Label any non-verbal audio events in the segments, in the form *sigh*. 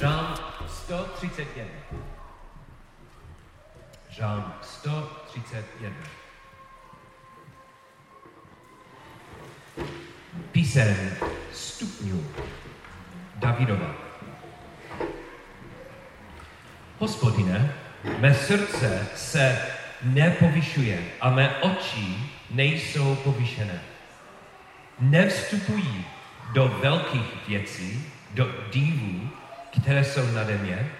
Žám 131. Žám 131. Píseň stupňů Davidova. Hospodine, mé srdce se nepovyšuje a mé oči nejsou povyšené. Nevstupují do velkých věcí, do divů, které jsou nade mě,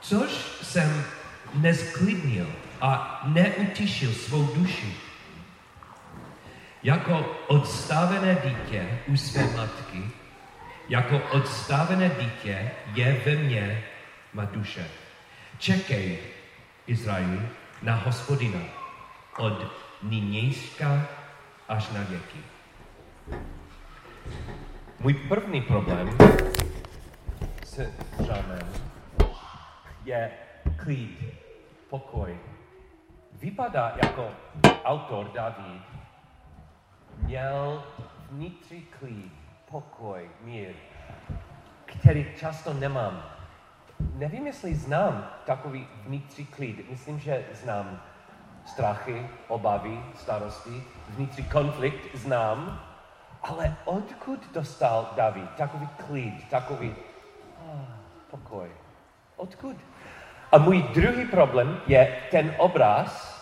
což jsem nezklidnil a neutišil svou duši. Jako odstavené dítě u své matky, jako odstavené dítě je ve mně má duše. Čekej, Izraeli, na hospodina od nynějška až na věky. Můj první problém s žánem je klid, pokoj. Vypadá jako autor David měl vnitřní klid, pokoj, mír, který často nemám. Nevím, jestli znám takový vnitřní klid. Myslím, že znám strachy, obavy, starosti, vnitřní konflikt znám, ale odkud dostal David takový klid, takový pokoj? Odkud? A můj druhý problém je ten obraz,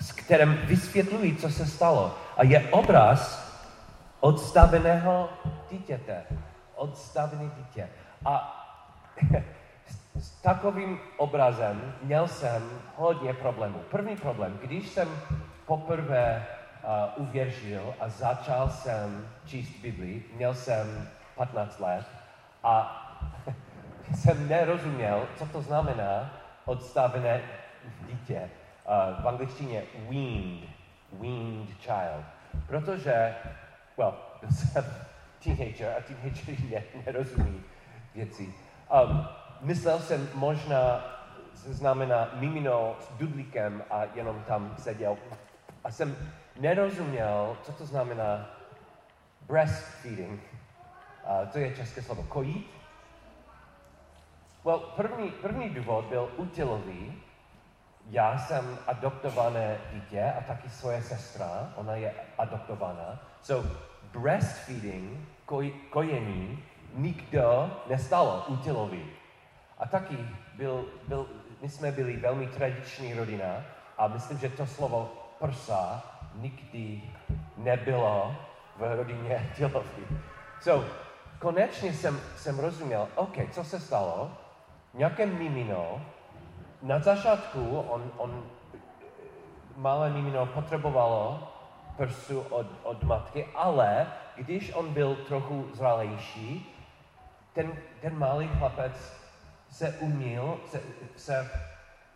s kterým vysvětluji, co se stalo. A je obraz odstaveného dítěte. Odstavený dítě. A *laughs* s takovým obrazem měl jsem hodně problémů. První problém, když jsem poprvé uh, uvěřil a začal jsem číst Biblii, měl jsem 15 let a jsem nerozuměl, co to znamená odstavené dítě. Uh, v angličtině weaned, weaned child. Protože, well, jsem teenager a teenagery *laughs* nerozumí věci. Um, myslel jsem možná, znamená mimino s dudlíkem a jenom tam seděl. A jsem nerozuměl, co to znamená breastfeeding. Uh, to je české slovo. Kojít. Well, první, první důvod byl utilový. Já jsem adoptované dítě a taky svoje sestra, ona je adoptovaná. So breastfeeding, koj, kojení, nikdo nestalo utilový. A taky byl, byl, my jsme byli velmi tradiční rodina a myslím, že to slovo prsa nikdy nebylo v rodině *laughs* Tilovi. So, konečně jsem, jsem rozuměl, OK, co se stalo? Nějaké mimino, na začátku on, on malé mimino potřebovalo prsu od, od matky, ale když on byl trochu zralejší, ten, ten malý chlapec se uměl, se, se,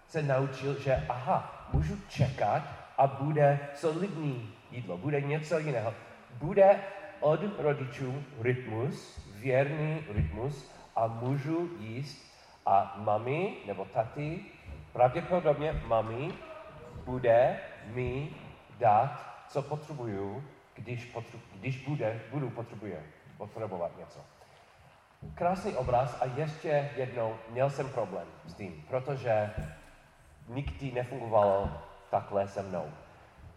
se naučil, že aha, můžu čekat a bude solidní jídlo, bude něco jiného. Bude od rodičů rytmus, věrný rytmus a můžu jíst a mami nebo taty, pravděpodobně mami, bude mi dát, co potřebuju, když, potřebuji, když bude, budu potřebuje, potřebovat něco krásný obraz a ještě jednou měl jsem problém s tím, protože nikdy nefungovalo takhle se mnou.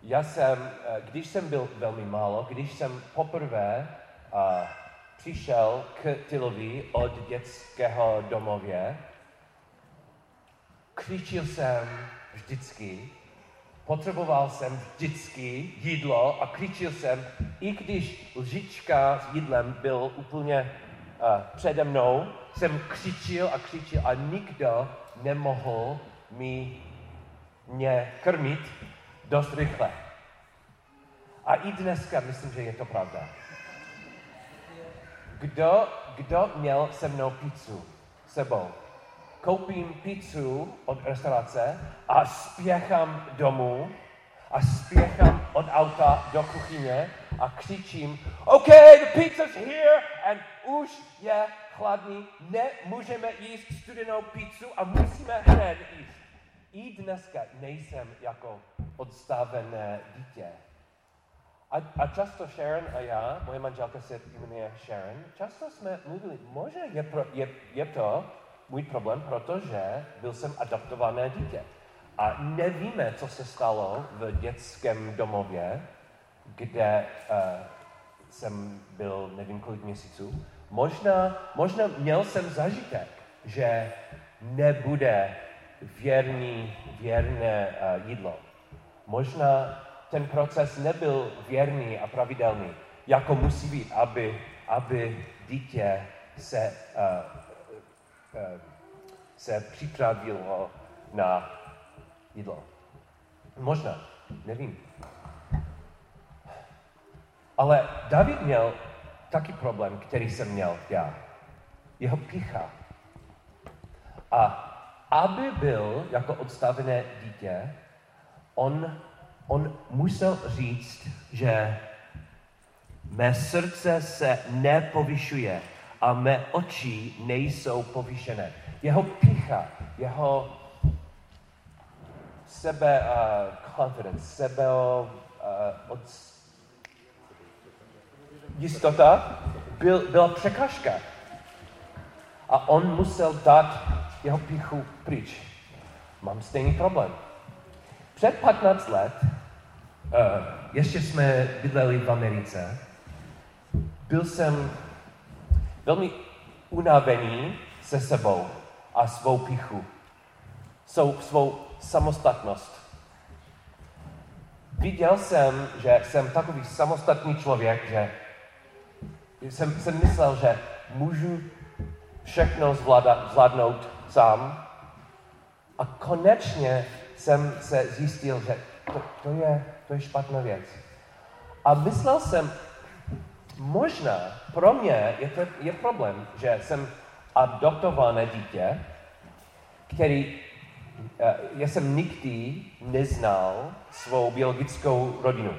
Já jsem, eh, když jsem byl velmi málo, když jsem poprvé uh, přišel k Tylovi od dětského domově, křičil jsem vždycky, potřeboval jsem vždycky jídlo a křičil jsem, i když lžička s jídlem byl úplně uh, přede mnou, jsem křičil a křičil a nikdo nemohl mi mě krmit dost rychle. A i dneska myslím, že je to pravda. Kdo, kdo měl se mnou pizzu sebou? Koupím pizzu od restaurace a spěchám domů a spěchám od auta do kuchyně a křičím, OK, the pizza's here and už je chladný, nemůžeme jíst studenou pizzu a musíme hned jíst. I dneska nejsem jako odstavené dítě. A, a často Sharon a já, moje manželka se jmenuje Sharon, často jsme mluvili, možná je, pro, je, je to můj problém, protože byl jsem adoptované dítě. A nevíme, co se stalo v dětském domově, kde uh, jsem byl nevím kolik měsíců. Možná, možná měl jsem zažitek, že nebude věrný, věrné uh, jídlo. Možná ten proces nebyl věrný a pravidelný, jako musí být, aby, aby dítě se, uh, uh, se připravilo na jídlo. Možná, nevím. Ale David měl taky problém, který jsem měl já. Jeho pícha. A aby byl jako odstavené dítě, on, on musel říct, že mé srdce se nepovyšuje a mé oči nejsou povyšené. Jeho pícha, jeho sebe uh, confidence, sebe uh, od, jistota byl, byla překážka. A on musel dát jeho píchu pryč. Mám stejný problém. Před 15 let, uh, ještě jsme bydleli v Americe, byl jsem velmi unavený se sebou a svou píchu. Svou, svou samostatnost. Viděl jsem, že jsem takový samostatný člověk, že jsem, jsem myslel, že můžu všechno zvládat, zvládnout sám. A konečně jsem se zjistil, že to, to, je, to je špatná věc. A myslel jsem, možná pro mě je, to, je problém, že jsem adoptované dítě, který Eh, já jsem nikdy neznal svou biologickou rodinu.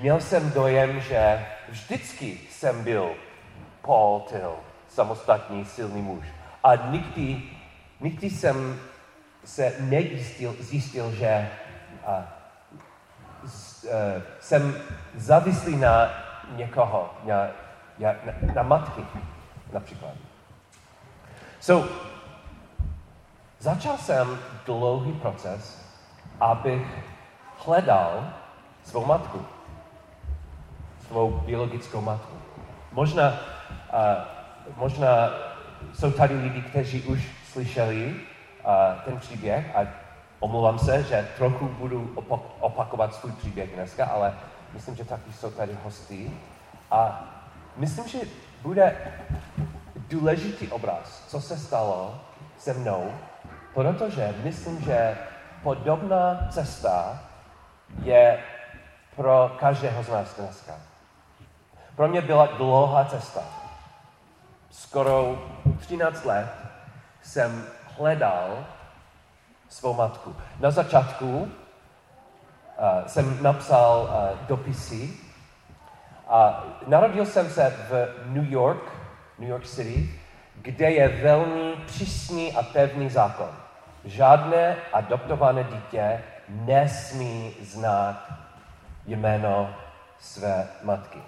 Měl jsem dojem, že vždycky jsem byl Paul Till, samostatný, silný muž. A nikdy, nikdy jsem se nejistil, zjistil, že a, z, uh, jsem závislý na někoho, na, na, na matky například. So, Začal jsem dlouhý proces, abych hledal svou matku, svou biologickou matku. Možná, uh, možná jsou tady lidi, kteří už slyšeli ten příběh a omlouvám se, že trochu budu opakovat svůj příběh dneska, ale myslím, že taky jsou tady hosty. A myslím, že bude důležitý obraz, co se stalo se mnou Protože myslím, že podobná cesta je pro každého z nás dneska. Pro mě byla dlouhá cesta. Skoro 13 let jsem hledal svou matku. Na začátku uh, jsem napsal uh, dopisy. A narodil jsem se v New York, New York City, kde je velmi přísný a pevný zákon. Žádné adoptované dítě nesmí znát jméno své matky.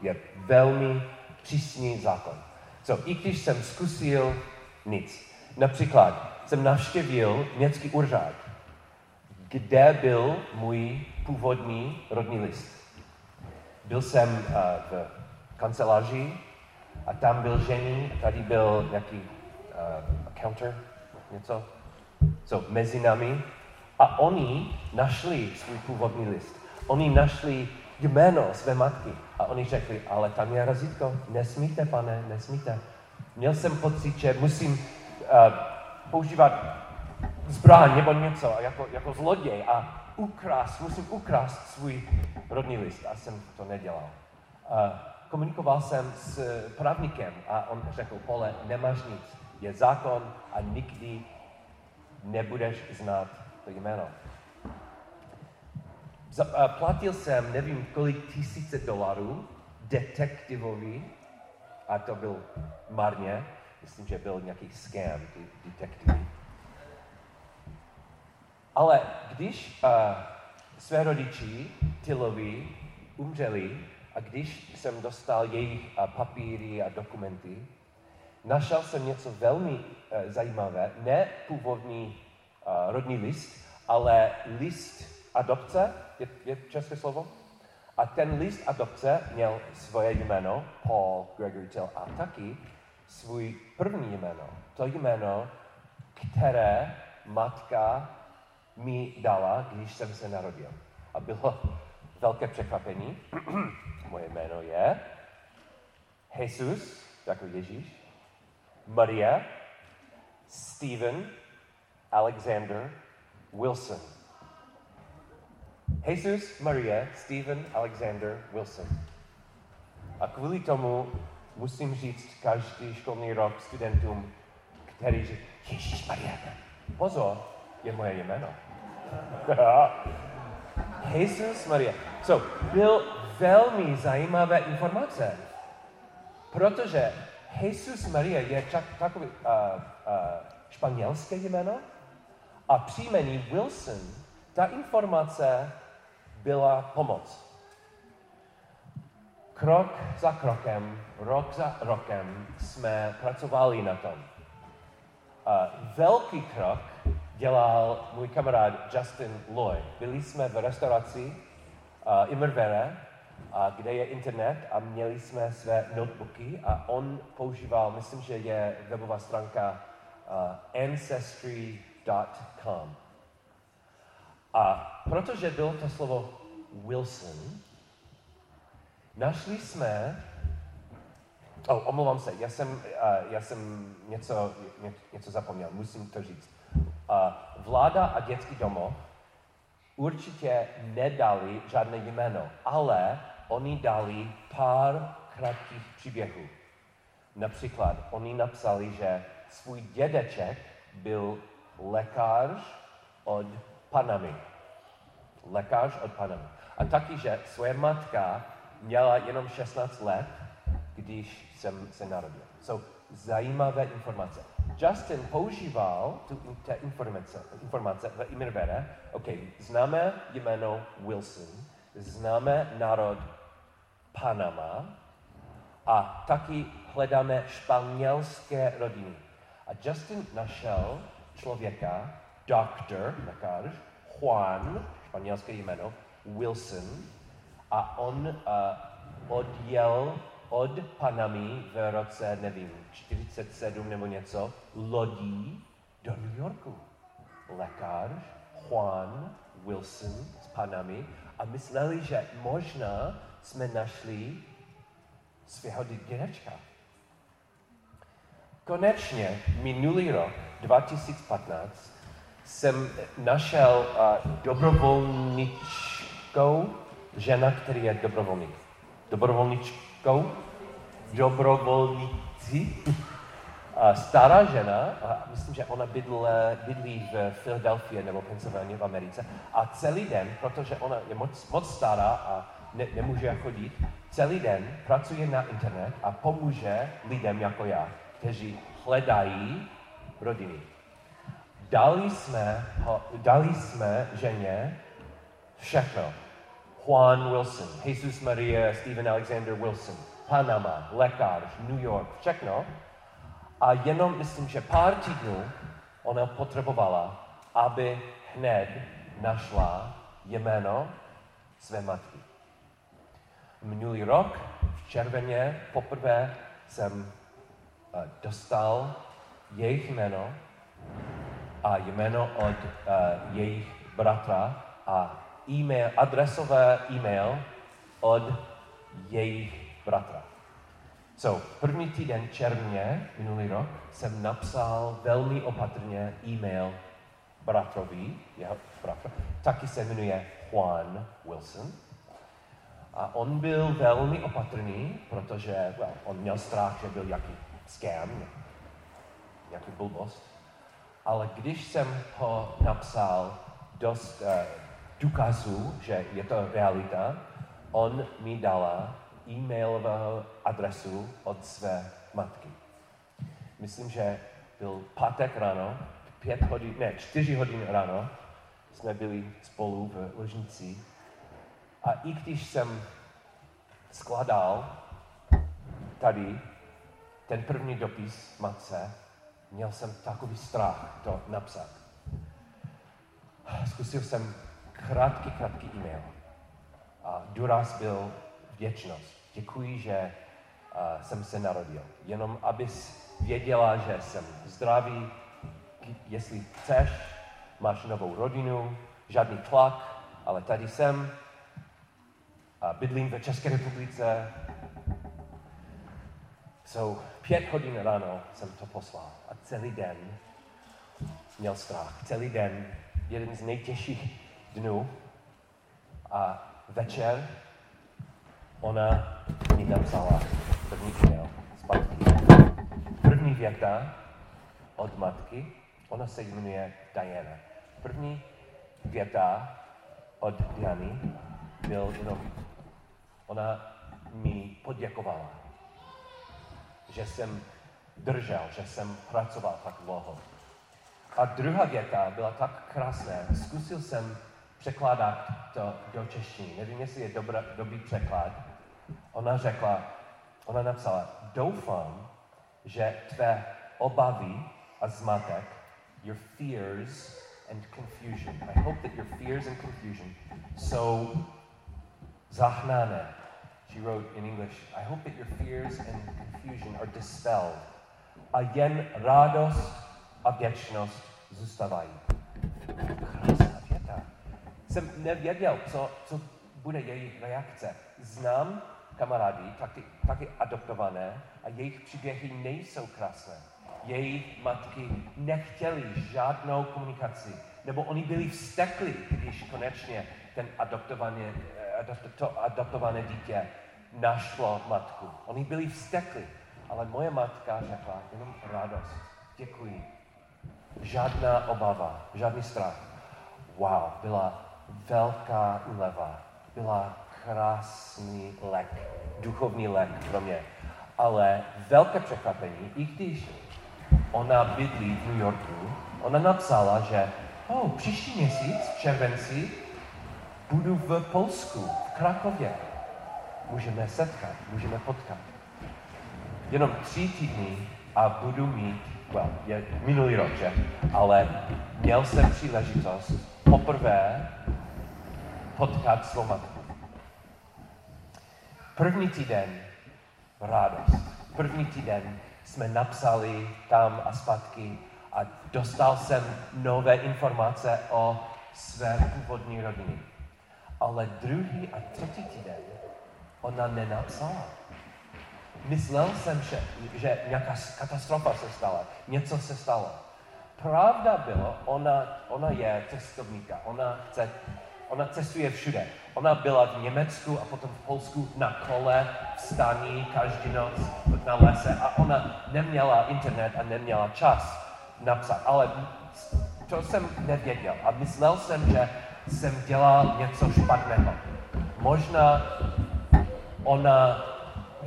Je velmi přísný zákon. So, i když jsem zkusil nic. Například jsem navštěvil městský úřad, kde byl můj původní rodný list. Byl jsem uh, v kanceláři a tam byl žení, tady byl nějaký uh, counter, něco, co mezi nami. A oni našli svůj původní list. Oni našli jméno své matky. A oni řekli, ale tam je razítko, nesmíte, pane, nesmíte. Měl jsem pocit, že musím používat zbraň nebo něco jako, jako zloděj a ukrást, musím ukrást svůj rodný list. A jsem to nedělal. Uh, komunikoval jsem s právníkem a on řekl, Pole, nemáš nic. Je zákon a nikdy nebudeš znát to jméno. Platil jsem nevím kolik tisíce dolarů detektivovi a to byl marně, myslím, že byl nějaký scam, ty detektivy. Ale když uh, své rodiči Utilovi umřeli a když jsem dostal jejich a, papíry a dokumenty, našel jsem něco velmi e, zajímavé, ne původní e, rodný list, ale list adopce, je, je české slovo? A ten list adopce měl svoje jméno, Paul Gregory Till, a taky svůj první jméno. To jméno, které matka mi dala, když jsem se narodil. A bylo velké překvapení. *clears throat* Moje jméno je Jesus, jako Ježíš, Maria, Stephen, Alexander, Wilson. Jesus, Maria, Stephen, Alexander, Wilson. A kvůli tomu musím říct každý školní rok studentům, který říká, Ježíš Maria, pozor, je moje jméno. *laughs* Jesus Maria. So, byl velmi zajímavé informace, protože Jesus Maria je čak, takový uh, uh, španělské jméno a příjmení Wilson, ta informace byla pomoc. Krok za krokem, rok za rokem jsme pracovali na tom. Uh, velký krok dělal můj kamarád Justin Lloyd. Byli jsme v restauraci uh, Immervere, uh, kde je internet a měli jsme své notebooky a on používal, myslím, že je webová stránka uh, ancestry.com. A protože bylo to slovo Wilson, našli jsme Oh, omlouvám se, já jsem, uh, já jsem něco, ně, něco zapomněl, musím to říct. Uh, vláda a dětský domov určitě nedali žádné jméno, ale oni dali pár krátkých příběhů. Například oni napsali, že svůj dědeček byl lékař od Panamy. Lékař od Panamy. A taky, že svoje matka měla jenom 16 let, když jsem se narodil. So, zajímavé informace. Justin používal tu te informace, informace v Imirvere. OK, známe jméno Wilson, známe národ Panama a taky hledáme španělské rodiny. A Justin našel člověka, doktor, lékař, Juan, španělské jméno, Wilson, a on uh, odjel od Panamy v roce, nevím, 47 nebo něco, lodí do New Yorku. Lékař Juan Wilson z Panamy a mysleli, že možná jsme našli svého dědečka. Konečně minulý rok, 2015, jsem našel uh, dobrovolničkou žena, který je dobrovolník. Dobrovolničkou, dobrovolníci, stará žena, myslím, že ona bydle, bydlí v Philadelphia nebo Pennsylvania v Americe, a celý den, protože ona je moc, moc stará a ne, nemůže chodit, celý den pracuje na internet a pomůže lidem jako já, kteří hledají rodiny. Dali jsme, dali jsme ženě všechno. Juan Wilson, Jesus Maria Stephen Alexander Wilson, Panama, lékař, New York, všechno. A jenom myslím, že pár týdnů ona potřebovala, aby hned našla jméno své matky. Minulý rok v červeně poprvé jsem uh, dostal jejich jméno a jméno od uh, jejich bratra a e-mail, adresové e-mail od jejich bratra. So, první týden červně minulý rok jsem napsal velmi opatrně e-mail bratrovi, jeho bratra, taky se jmenuje Juan Wilson. A on byl velmi opatrný, protože well, on měl strach, že byl jaký scam, nějaký blbost. Ale když jsem ho napsal dost uh, důkazů, že je to realita, on mi dala e-mailovou adresu od své matky. Myslím, že byl pátek ráno, pět hodin, ne, čtyři hodiny ráno, jsme byli spolu v ložnici A i když jsem skladal tady ten první dopis matce, měl jsem takový strach to napsat. Zkusil jsem krátký, krátký e-mail. A důraz byl věčnost. Děkuji, že uh, jsem se narodil. Jenom abys věděla, že jsem zdravý, jestli chceš, máš novou rodinu, žádný tlak, ale tady jsem, a bydlím ve České republice. So, pět hodin ráno jsem to poslal a celý den měl strach. Celý den, jeden z nejtěžších dnů. A večer ona mi napsala první e-mail zpátky. První věta od matky, ona se jmenuje Diana. První věta od Diany byl jenom, ona mi poděkovala, že jsem držel, že jsem pracoval tak dlouho. A druhá věta byla tak krásná. Zkusil jsem překládat to do češtiny. Nevím, jestli je dobrý, dobrý překlad. Ona řekla, ona napsala, doufám, že tvé obavy a zmatek, your fears and confusion. I hope that your fears and confusion so zahnané. She wrote in English, I hope that your fears and confusion are dispelled. A jen radost a věčnost zůstávají. Jsem nevěděl, co, co bude jejich reakce. Znám kamarády, taky, taky adoptované, a jejich příběhy nejsou krásné jejich matky nechtěli žádnou komunikaci. Nebo oni byli vztekli, když konečně ten adoptované, to adoptované dítě našlo matku. Oni byli vztekli, ale moje matka řekla jenom radost. Děkuji. Žádná obava, žádný strach. Wow, byla velká úleva. Byla krásný lek, duchovní lek pro mě. Ale velké překvapení, i když ona bydlí v New Yorku, ona napsala, že oh, příští měsíc, v červenci, budu v Polsku, v Krakově. Můžeme setkat, můžeme potkat. Jenom tři týdny a budu mít, well, je minulý rok, že? Ale měl jsem příležitost poprvé potkat svou matku. První týden radost. První týden jsme napsali tam a zpátky a dostal jsem nové informace o své původní rodině. Ale druhý a třetí týden ona nenapsala. Myslel jsem, že, že nějaká katastrofa se stala, něco se stalo. Pravda bylo, ona, ona je cestovníka, ona, chce, ona cestuje všude. Ona byla v Německu a potom v Polsku na kole, v stání každý noc na lese a ona neměla internet a neměla čas napsat. Ale to jsem nevěděl a myslel jsem, že jsem dělal něco špatného. Možná ona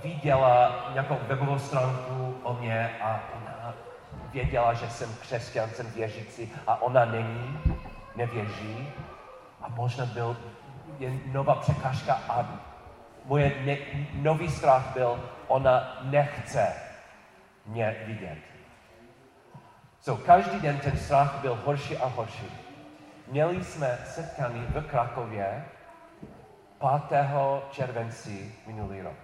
viděla nějakou webovou stránku o mě a ona věděla, že jsem křesťan, jsem věřící a ona není, nevěří. A možná byl je nová překážka a moje ne, nový strach byl, ona nechce mě vidět. So každý den ten strach byl horší a horší. Měli jsme setkání v Krakově 5. červenci minulý rok.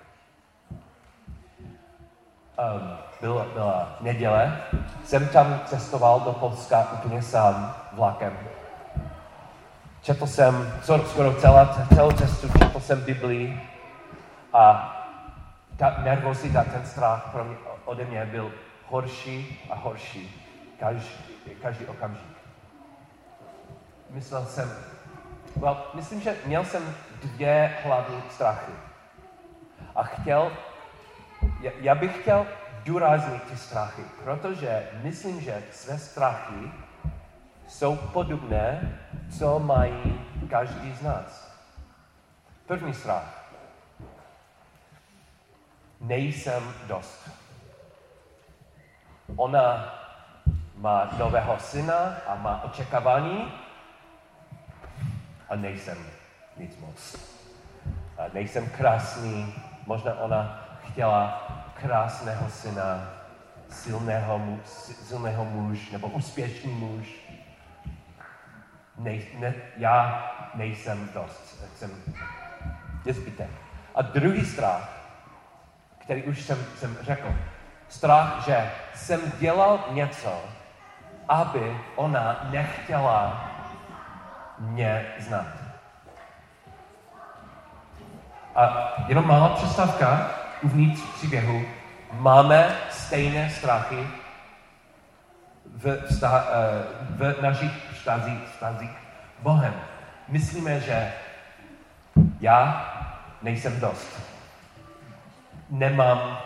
Um, byla, byla neděle, jsem tam cestoval do Polska úplně sám vlakem Četl jsem skoro celá, celou cestu, četl jsem Biblii a ta nervozita, ten strach pro mě, ode mě byl horší a horší každý, každý okamžik. Myslel jsem, well, myslím, že měl jsem dvě hlavní strachy. A chtěl, já bych chtěl důraznit ty strachy, protože myslím, že své strachy jsou podobné, co mají každý z nás. První strach. Nejsem dost. Ona má nového syna a má očekávání a nejsem nic moc. A nejsem krásný, možná ona chtěla krásného syna, silného, silného muž nebo úspěšný muž. Nej, ne, já nejsem dost. Jsem, je zbytek. A druhý strach, který už jsem, jsem řekl, strach, že jsem dělal něco, aby ona nechtěla mě znát. A jenom malá představka uvnitř příběhu. Máme stejné strachy v, vztah, eh, v našich vztazích, vztazích Bohem. Myslíme, že já nejsem dost. Nemám,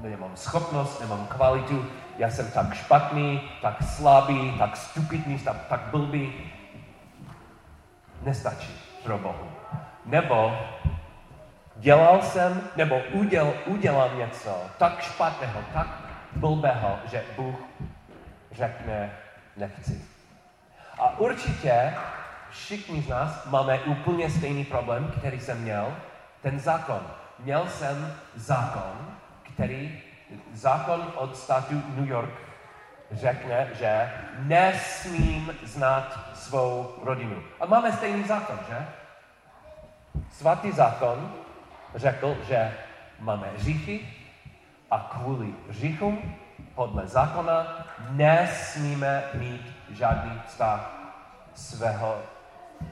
nemám schopnost, nemám kvalitu, já jsem tak špatný, tak slabý, tak stupidný, tak, tak blbý. Nestačí pro Bohu. Nebo dělal jsem, nebo uděl, udělám něco tak špatného, tak blbého, že Bůh řekne nechci. A určitě všichni z nás máme úplně stejný problém, který jsem měl, ten zákon. Měl jsem zákon, který, zákon od státu New York řekne, že nesmím znát svou rodinu. A máme stejný zákon, že? Svatý zákon řekl, že máme hříchy a kvůli hříchům podle zákona nesmíme mít žádný vztah svého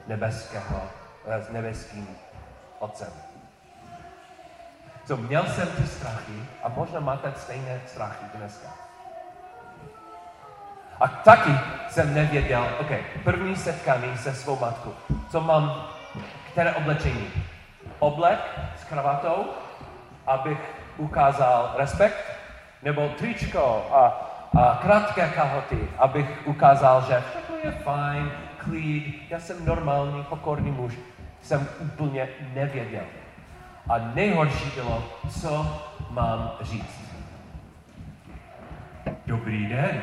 nebeského, eh, s nebeským otcem. So, měl jsem ty strachy a možná máte stejné strachy dneska. A taky jsem nevěděl, OK, první setkání se svou matkou. Co mám, které oblečení? Oblek s kravatou, abych ukázal respekt, nebo tričko a, a krátké kalhoty, abych ukázal, že všechno je fajn, klid, já jsem normální, pokorný muž. Jsem úplně nevěděl. A nejhorší bylo, co mám říct. Dobrý den.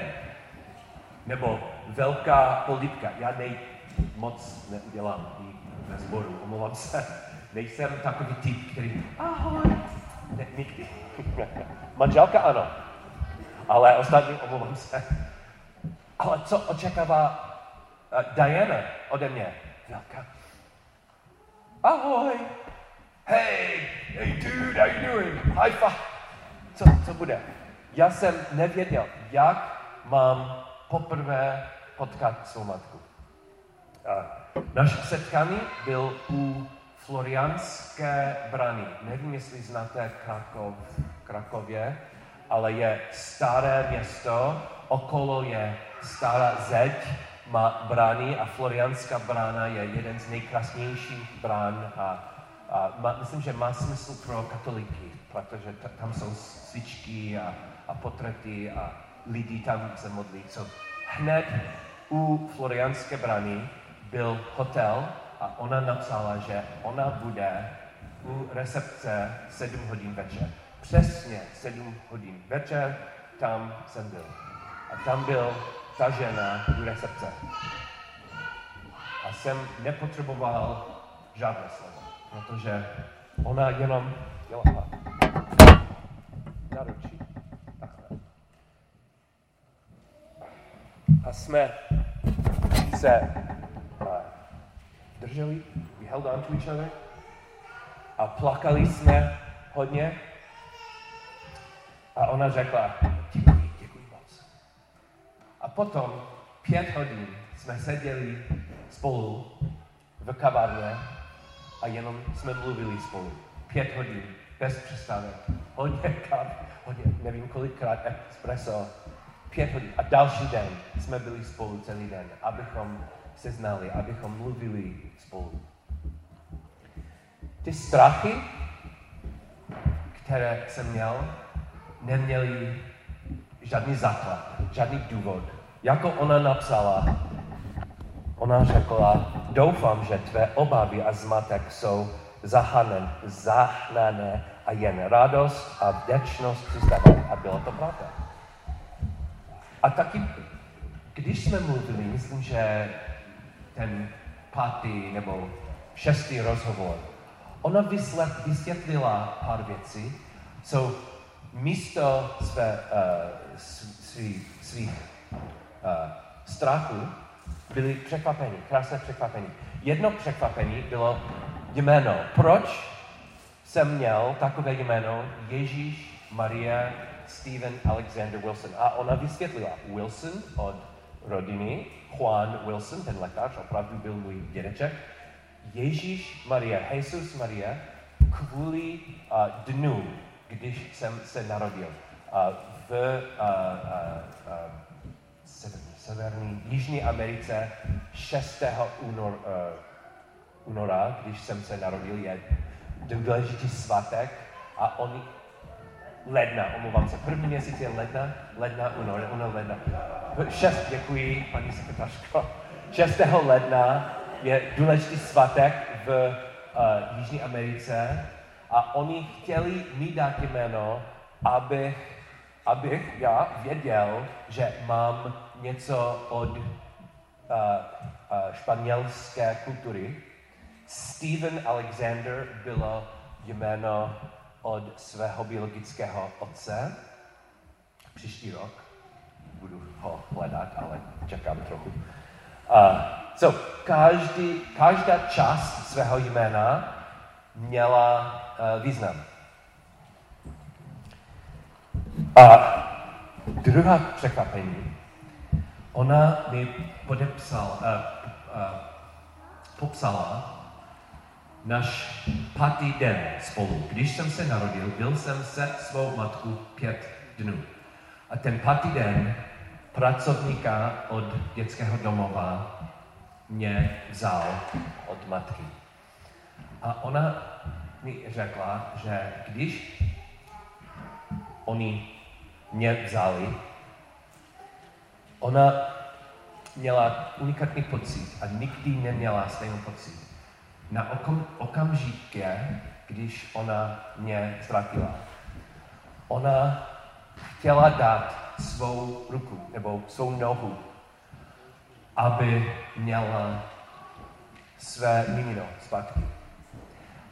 Nebo velká polipka. Já nej moc neudělám ve sboru, omlouvám se. Nejsem takový typ, který ahoj. Nikdy. *laughs* Manželka ano. Ale ostatní omlouvám se. Ale co očekává uh, Diana ode mě? Velká. Ahoj. Hey, hey dude, how you doing? High five. Co, co bude? Já jsem nevěděl, jak mám poprvé potkat svou matku. A naše setkání byl u Florianské brany. Nevím, jestli znáte Krakov, Krakově, ale je staré město, okolo je stará zeď, má brány a Florianská brána je jeden z nejkrásnějších brán a, a má, myslím, že má smysl pro katoliky, protože t- tam jsou svíčky a, a potrety a lidi tam se modlí. So, hned u Florianské brány byl hotel a ona napsala, že ona bude u recepce 7 hodin večer. Přesně 7 hodin večer tam jsem byl. A tam byl ta žena u recepce. A jsem nepotřeboval žádné slovo, protože ona jenom dělala na ručí. Takhle. A jsme se drželi, we held on to each other a plakali jsme hodně. A ona řekla, děkuji, děkuji moc. A potom pět hodin jsme seděli spolu v kavárně a jenom jsme mluvili spolu. Pět hodin, bez přestávek. Hodně kávy, hodně, nevím kolikrát espresso. Pět hodin. A další den jsme byli spolu celý den, abychom se znali, abychom mluvili spolu. Ty strachy, které jsem měl, neměli žádný základ, žádný důvod. Jako ona napsala, ona řekla, doufám, že tvé obavy a zmatek jsou zahanen, zahnané a jen radost a vděčnost přizdávají. A bylo to pravda. A taky, když jsme mluvili, myslím, že ten pátý nebo šestý rozhovor, ona vysvětlila pár věcí. So, místo své, uh, svých, svých uh, strachů byli překvapení, krásné překvapení. Jedno překvapení bylo jméno. Proč jsem měl takové jméno Ježíš Maria Stephen Alexander Wilson? A ona vysvětlila Wilson od rodiny, Juan Wilson, ten lékař, opravdu byl můj dědeček, Ježíš Maria, Jesus Maria, kvůli uh, dnu, když jsem se narodil. Uh, v uh, uh, uh, severní, severní, Jižní Americe 6. Únor, uh, února, když jsem se narodil, je důležitý svatek a oni ledna, omlouvám se, první měsíc je ledna, ledna, únor, únor, ledna. Šest, děkuji, paní sekretářko. 6. ledna je důležitý svatek v uh, Jižní Americe a oni chtěli mi dát jméno, abych, abych já věděl, že mám něco od uh, uh, španělské kultury. Stephen Alexander bylo jméno od svého biologického otce. Příští rok budu ho hledat, ale čekám trochu. Uh, so, každý, každá část svého jména měla uh, význam. A druhá překvapení, ona mi podepsal, uh, uh, popsala náš pátý den spolu. Když jsem se narodil, byl jsem se svou matkou pět dnů. A ten pátý den pracovníka od dětského domova mě vzal od matky. A ona mi řekla, že když oni mě vzali, ona měla unikátní pocit a nikdy neměla stejný pocit. Na okam, okamžitě, když ona mě ztratila, ona chtěla dát svou ruku nebo svou nohu, aby měla své mimino zpátky.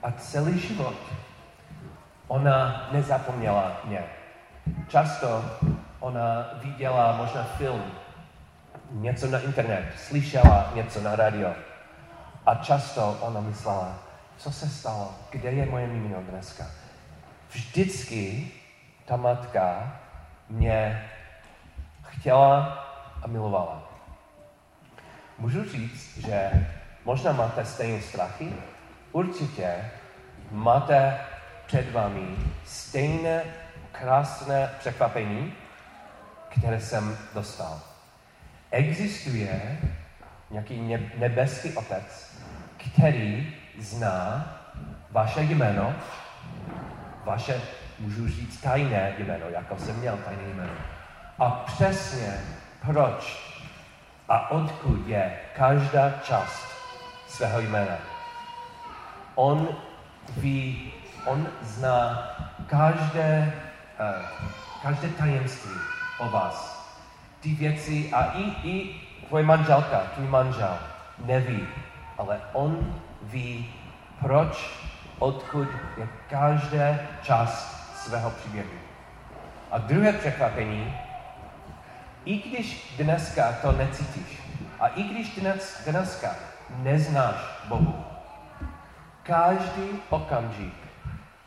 A celý život ona nezapomněla mě. Často ona viděla možná film, něco na internet, slyšela něco na radio. A často ona myslela, co se stalo, kde je moje mimino dneska. Vždycky ta matka mě chtěla a milovala. Můžu říct, že možná máte stejné strachy, určitě máte před vámi stejné krásné překvapení, které jsem dostal. Existuje nějaký nebeský otec, který zná vaše jméno, vaše můžu říct tajné jméno, jako jsem měl tajné jméno. A přesně proč a odkud je každá část svého jména. On ví, on zná každé, uh, každé tajemství o vás. Ty věci a i, i tvoje manželka, tvůj manžel neví, ale on ví, proč, odkud je každé část svého příběhu. A druhé překvapení, i když dneska to necítíš, a i když dnes, dneska neznáš Bohu, každý okamžik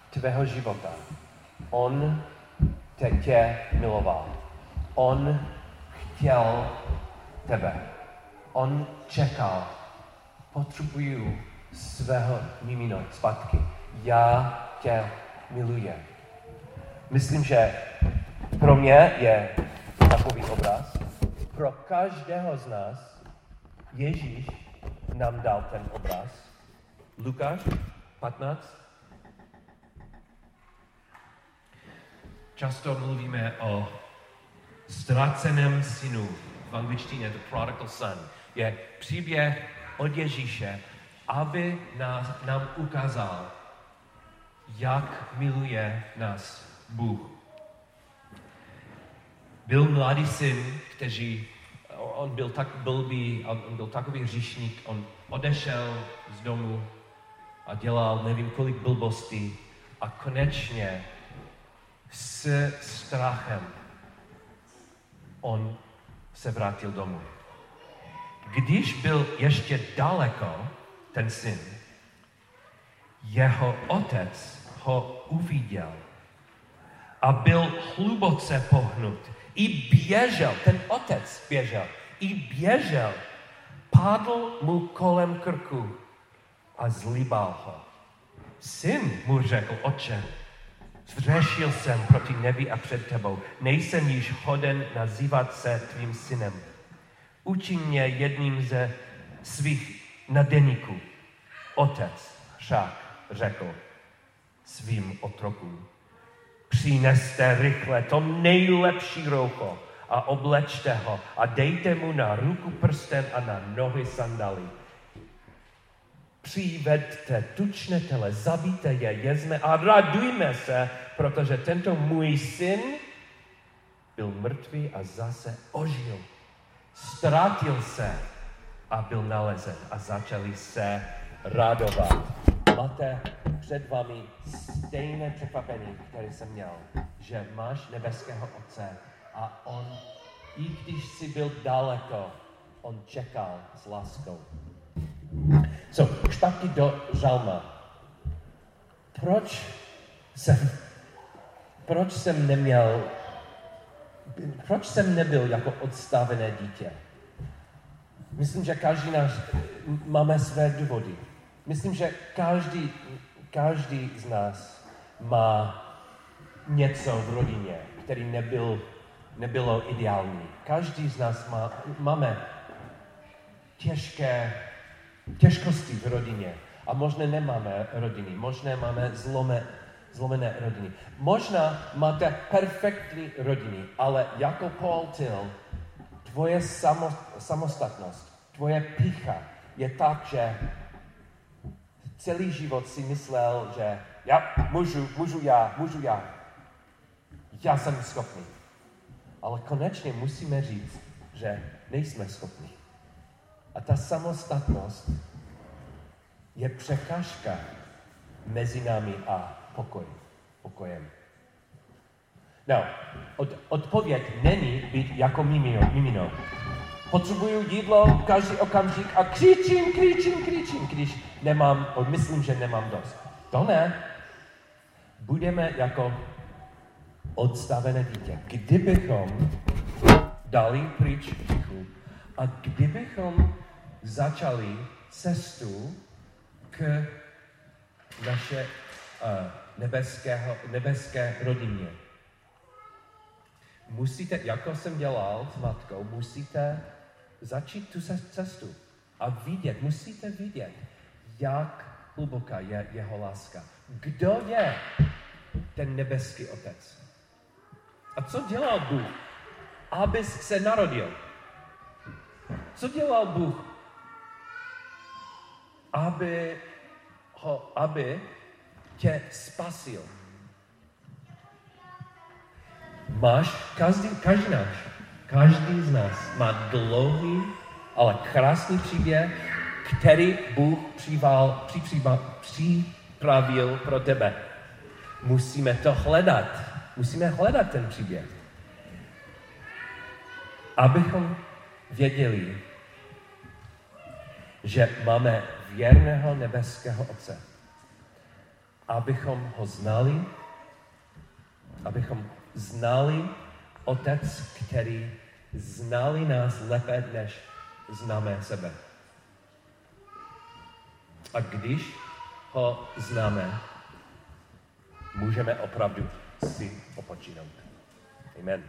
tvého života, On te tě miloval. On chtěl tebe. On čekal. Potřebuju svého mimino zpátky. Já tě miluji. Myslím, že pro mě je takový obraz. Pro každého z nás Ježíš nám dal ten obraz. Lukáš 15. Často mluvíme o ztraceném synu. V angličtině The Prodigal Son. Je příběh od Ježíše, aby nás, nám ukázal, jak miluje nás Bůh. Byl mladý syn, který on byl tak blbý, on byl takový hříšník, on odešel z domu a dělal nevím kolik blbostí a konečně s strachem on se vrátil domů. Když byl ještě daleko, ten syn, jeho otec ho uviděl a byl hluboce pohnut. I běžel, ten otec běžel, i běžel, padl mu kolem krku a zlíbal ho. Syn mu řekl, oče, zřešil jsem proti nebi a před tebou, nejsem již hoden nazývat se tvým synem. Učin mě jedním ze svých nadeníků. Otec však řekl svým otrokům, přineste rychle to nejlepší roucho a oblečte ho a dejte mu na ruku prsten a na nohy sandaly. Přivedte tučnetele, zabijte je, jezme a radujme se, protože tento můj syn byl mrtvý a zase ožil. Ztratil se a byl nalezen a začali se radovat. Máte před vámi stejné překvapení, které jsem měl, že máš nebeského Otce a on, i když jsi byl daleko, on čekal s láskou. So, zpátky do žalma. Proč jsem, proč jsem neměl, proč jsem nebyl jako odstavené dítě? Myslím, že každý náš máme své důvody. Myslím, že každý, každý z nás má něco v rodině, který nebyl, nebylo ideální. Každý z nás má, máme těžké těžkosti v rodině. A možná nemáme rodiny, možná máme zlome, zlomené rodiny. Možná máte perfektní rodiny, ale jako Paul Till, tvoje samo, samostatnost, tvoje pícha je tak, že celý život si myslel, že já můžu, můžu já, můžu já. Já jsem schopný. Ale konečně musíme říct, že nejsme schopni. A ta samostatnost je překážka mezi námi a pokoj, pokojem. No, od, odpověď není být jako mimino. mimino. Potřebuju jídlo každý okamžik a křičím, křičím, křičím, když nemám, myslím, že nemám dost. To ne. Budeme jako odstavené dítě. Kdybychom dali pryč tichu a kdybychom začali cestu k naše uh, nebeského, nebeské rodině. Musíte, jako jsem dělal s matkou, musíte začít tu cestu a vidět, musíte vidět, jak hluboká je jeho láska. Kdo je ten nebeský otec? A co dělal Bůh, aby se narodil? Co dělal Bůh, aby, ho, aby tě spasil? Máš, každý, každý náš, každý z nás má dlouhý, ale krásný příběh, který Bůh přival, připravil pro tebe. Musíme to hledat. Musíme hledat ten příběh. Abychom věděli, že máme věrného nebeského Otce. Abychom ho znali, abychom znali Otec, který znali nás lépe, než známe sebe. A když ho známe, můžeme opravdu si opočinout. Amen.